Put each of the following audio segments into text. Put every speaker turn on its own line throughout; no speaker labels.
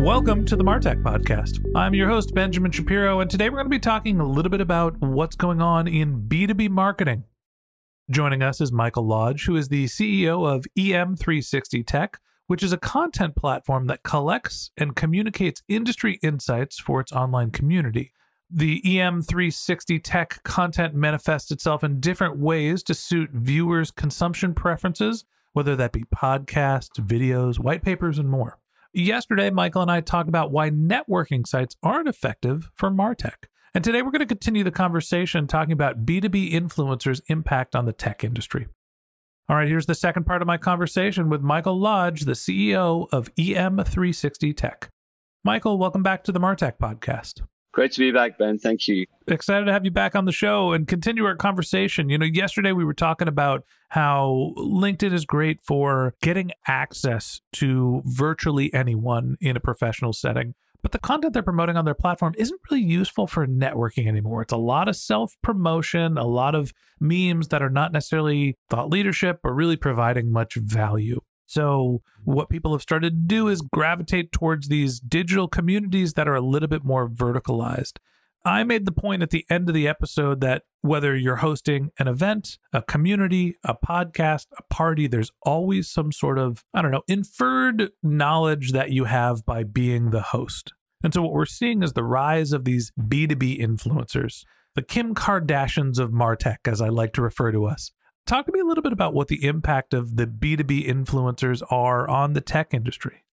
Welcome to the Martech Podcast. I'm your host, Benjamin Shapiro, and today we're going to be talking a little bit about what's going on in B2B marketing. Joining us is Michael Lodge, who is the CEO of EM360 Tech, which is a content platform that collects and communicates industry insights for its online community. The EM360 Tech content manifests itself in different ways to suit viewers' consumption preferences, whether that be podcasts, videos, white papers, and more. Yesterday, Michael and I talked about why networking sites aren't effective for Martech. And today we're going to continue the conversation talking about B2B influencers' impact on the tech industry. All right, here's the second part of my conversation with Michael Lodge, the CEO of EM360 Tech. Michael, welcome back to the Martech podcast.
Great to be back, Ben. Thank you.
Excited to have you back on the show and continue our conversation. You know, yesterday we were talking about how LinkedIn is great for getting access to virtually anyone in a professional setting. But the content they're promoting on their platform isn't really useful for networking anymore. It's a lot of self promotion, a lot of memes that are not necessarily thought leadership or really providing much value. So, what people have started to do is gravitate towards these digital communities that are a little bit more verticalized. I made the point at the end of the episode that whether you're hosting an event, a community, a podcast, a party, there's always some sort of, I don't know, inferred knowledge that you have by being the host. And so, what we're seeing is the rise of these B2B influencers, the Kim Kardashians of Martech, as I like to refer to us. Talk to me a little bit about what the impact of the B2B influencers are on the tech industry.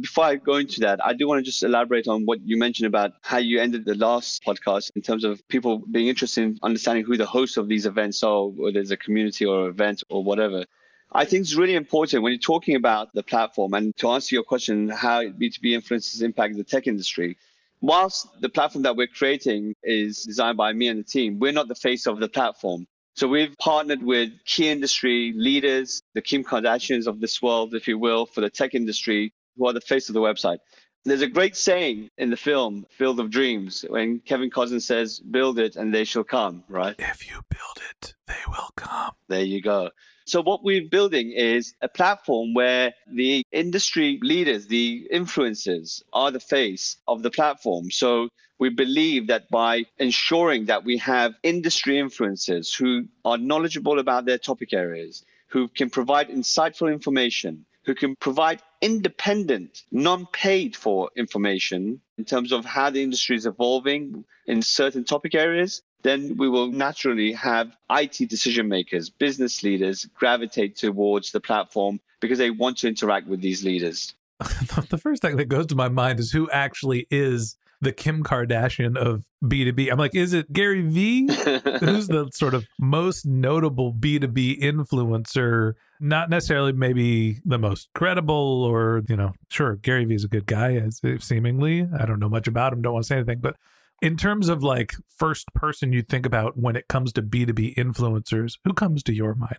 Before I go into that, I do want to just elaborate on what you mentioned about how you ended the last podcast in terms of people being interested in understanding who the hosts of these events are, whether it's a community or event or whatever. I think it's really important when you're talking about the platform and to answer your question, how B2B influencers impact the tech industry. Whilst the platform that we're creating is designed by me and the team, we're not the face of the platform. So we've partnered with key industry leaders, the Kim Kardashians of this world, if you will, for the tech industry, who are the face of the website. There's a great saying in the film, Field of Dreams, when Kevin Costner says, build it and they shall come, right?
If you build it, they will come.
There you go. So what we're building is a platform where the industry leaders, the influencers are the face of the platform. So we believe that by ensuring that we have industry influencers who are knowledgeable about their topic areas, who can provide insightful information, who can provide independent, non paid for information in terms of how the industry is evolving in certain topic areas, then we will naturally have IT decision makers, business leaders gravitate towards the platform because they want to interact with these leaders.
the first thing that goes to my mind is who actually is the Kim Kardashian of B2B. I'm like, is it Gary Vee? Who's the sort of most notable B2B influencer? Not necessarily maybe the most credible or, you know, sure, Gary Vee is a good guy, as seemingly. I don't know much about him, don't want to say anything. But in terms of like first person you think about when it comes to B2B influencers, who comes to your mind?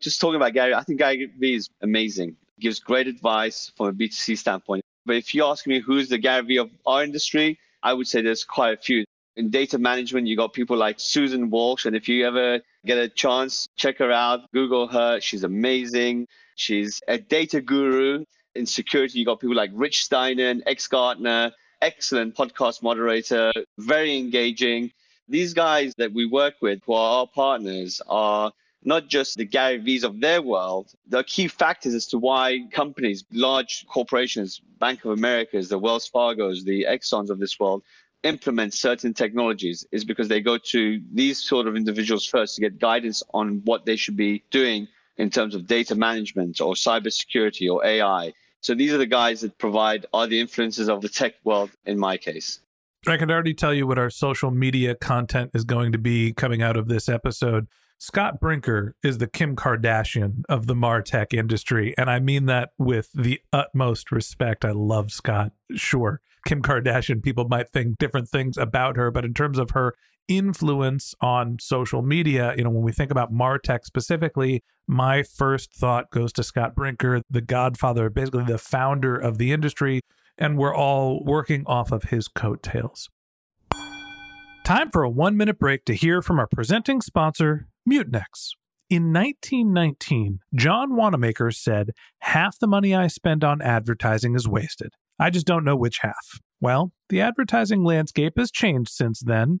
Just talking about Gary, I think Gary Vee is amazing. Gives great advice from a B2C standpoint. But if you ask me who's the Gary Vee of our industry, I would say there's quite a few. In data management, you got people like Susan Walsh. And if you ever get a chance, check her out, Google her. She's amazing. She's a data guru. In security, you got people like Rich Steiner, ex Gartner, excellent podcast moderator, very engaging. These guys that we work with, who are our partners, are not just the Gary Vee's of their world, the key factors as to why companies, large corporations, Bank of America's, the Wells Fargo's, the Exxons of this world, implement certain technologies is because they go to these sort of individuals first to get guidance on what they should be doing in terms of data management or cybersecurity or AI. So these are the guys that provide all the influences of the tech world in my case.
I can already tell you what our social media content is going to be coming out of this episode. Scott Brinker is the Kim Kardashian of the Martech industry. And I mean that with the utmost respect. I love Scott. Sure, Kim Kardashian, people might think different things about her, but in terms of her influence on social media, you know, when we think about Martech specifically, my first thought goes to Scott Brinker, the godfather, basically the founder of the industry. And we're all working off of his coattails. Time for a one minute break to hear from our presenting sponsor, Mutinex. In 1919, John Wanamaker said, Half the money I spend on advertising is wasted. I just don't know which half. Well, the advertising landscape has changed since then,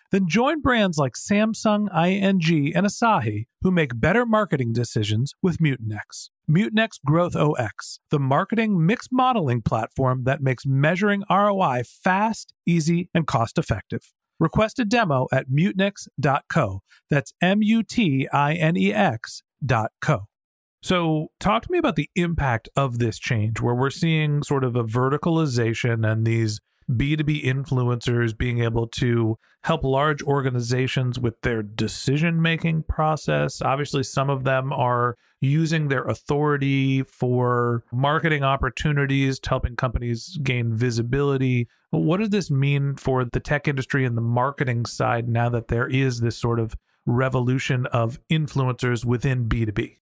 Then join brands like Samsung, ING, and Asahi who make better marketing decisions with Mutinex. Mutinex Growth OS, the marketing mix modeling platform that makes measuring ROI fast, easy, and cost effective. Request a demo at mutinex.co. That's M U T I N E X dot co. So, talk to me about the impact of this change where we're seeing sort of a verticalization and these B2B influencers being able to help large organizations with their decision making process. Obviously, some of them are using their authority for marketing opportunities, helping companies gain visibility. What does this mean for the tech industry and the marketing side now that there is this sort of revolution of influencers within B2B?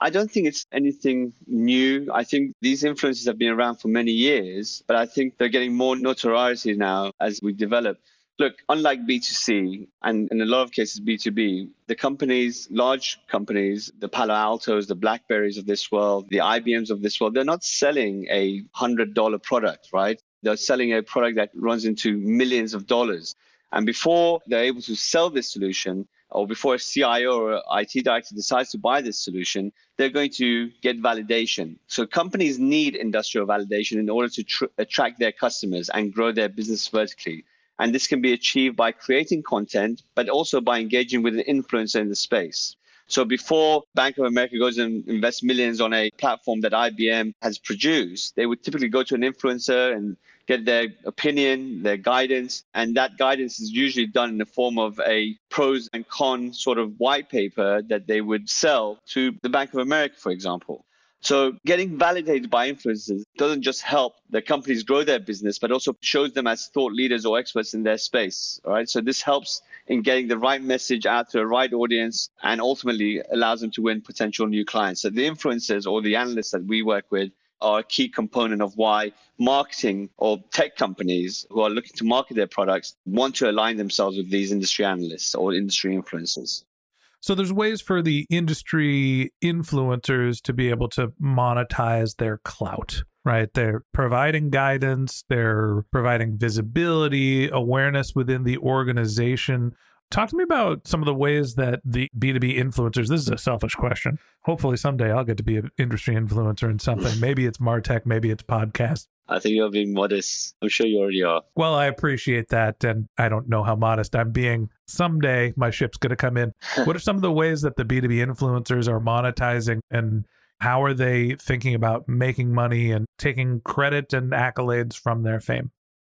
I don't think it's anything new. I think these influences have been around for many years, but I think they're getting more notoriety now as we develop. Look, unlike B2C and in a lot of cases B2B, the companies, large companies, the Palo Altos, the Blackberries of this world, the IBMs of this world, they're not selling a $100 product, right? They're selling a product that runs into millions of dollars. And before they're able to sell this solution, or before a CIO or IT director decides to buy this solution, they're going to get validation. So companies need industrial validation in order to tr- attract their customers and grow their business vertically. And this can be achieved by creating content, but also by engaging with an influencer in the space. So before Bank of America goes and invests millions on a platform that IBM has produced, they would typically go to an influencer and get their opinion, their guidance, and that guidance is usually done in the form of a pros and cons sort of white paper that they would sell to the Bank of America, for example. So getting validated by influencers doesn't just help the companies grow their business, but also shows them as thought leaders or experts in their space. All right. So this helps in getting the right message out to the right audience and ultimately allows them to win potential new clients. So the influencers or the analysts that we work with are a key component of why marketing or tech companies who are looking to market their products want to align themselves with these industry analysts or industry influencers.
So there's ways for the industry influencers to be able to monetize their clout, right? They're providing guidance, they're providing visibility, awareness within the organization. Talk to me about some of the ways that the B2B influencers, this is a selfish question. Hopefully someday I'll get to be an industry influencer in something. maybe it's Martech, maybe it's podcast.
I think you're being modest. I'm sure you already are.
Well, I appreciate that. And I don't know how modest I'm being. Someday my ship's going to come in. what are some of the ways that the B2B influencers are monetizing and how are they thinking about making money and taking credit and accolades from their fame?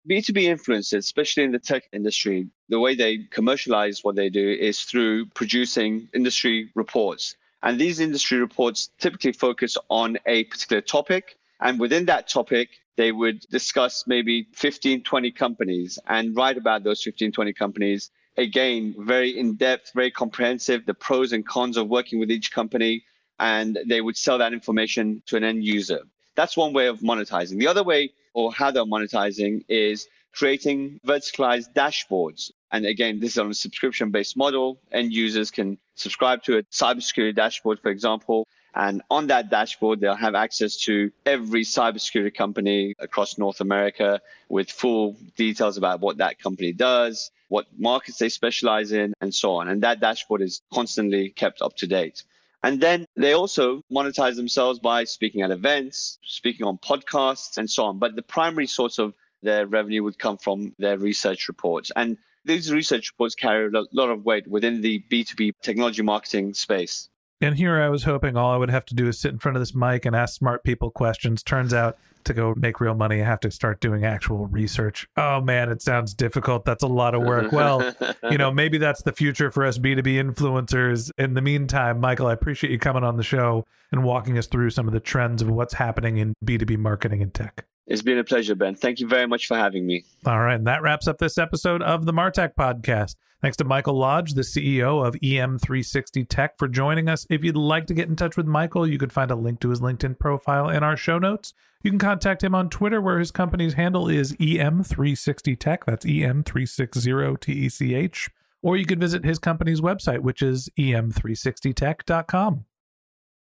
B2B influencers, especially in the tech industry, the way they commercialize what they do is through producing industry reports. And these industry reports typically focus on a particular topic. And within that topic, they would discuss maybe 15, 20 companies and write about those 15, 20 companies. Again, very in depth, very comprehensive, the pros and cons of working with each company. And they would sell that information to an end user. That's one way of monetizing. The other way or how they're monetizing is creating verticalized dashboards. And again, this is on a subscription based model. End users can subscribe to a cybersecurity dashboard, for example. And on that dashboard, they'll have access to every cybersecurity company across North America with full details about what that company does, what markets they specialize in, and so on. And that dashboard is constantly kept up to date. And then they also monetize themselves by speaking at events, speaking on podcasts, and so on. But the primary source of their revenue would come from their research reports. And these research reports carry a lot of weight within the B2B technology marketing space.
And here I was hoping all I would have to do is sit in front of this mic and ask smart people questions. Turns out to go make real money, I have to start doing actual research. Oh man, it sounds difficult. That's a lot of work. Well, you know, maybe that's the future for us B2B influencers. In the meantime, Michael, I appreciate you coming on the show and walking us through some of the trends of what's happening in B2B marketing and tech.
It's been a pleasure, Ben. Thank you very much for having me.
All right. And that wraps up this episode of the Martech podcast. Thanks to Michael Lodge, the CEO of EM360 Tech, for joining us. If you'd like to get in touch with Michael, you can find a link to his LinkedIn profile in our show notes. You can contact him on Twitter, where his company's handle is EM360 Tech. That's EM360 T E C H. Or you could visit his company's website, which is em360tech.com.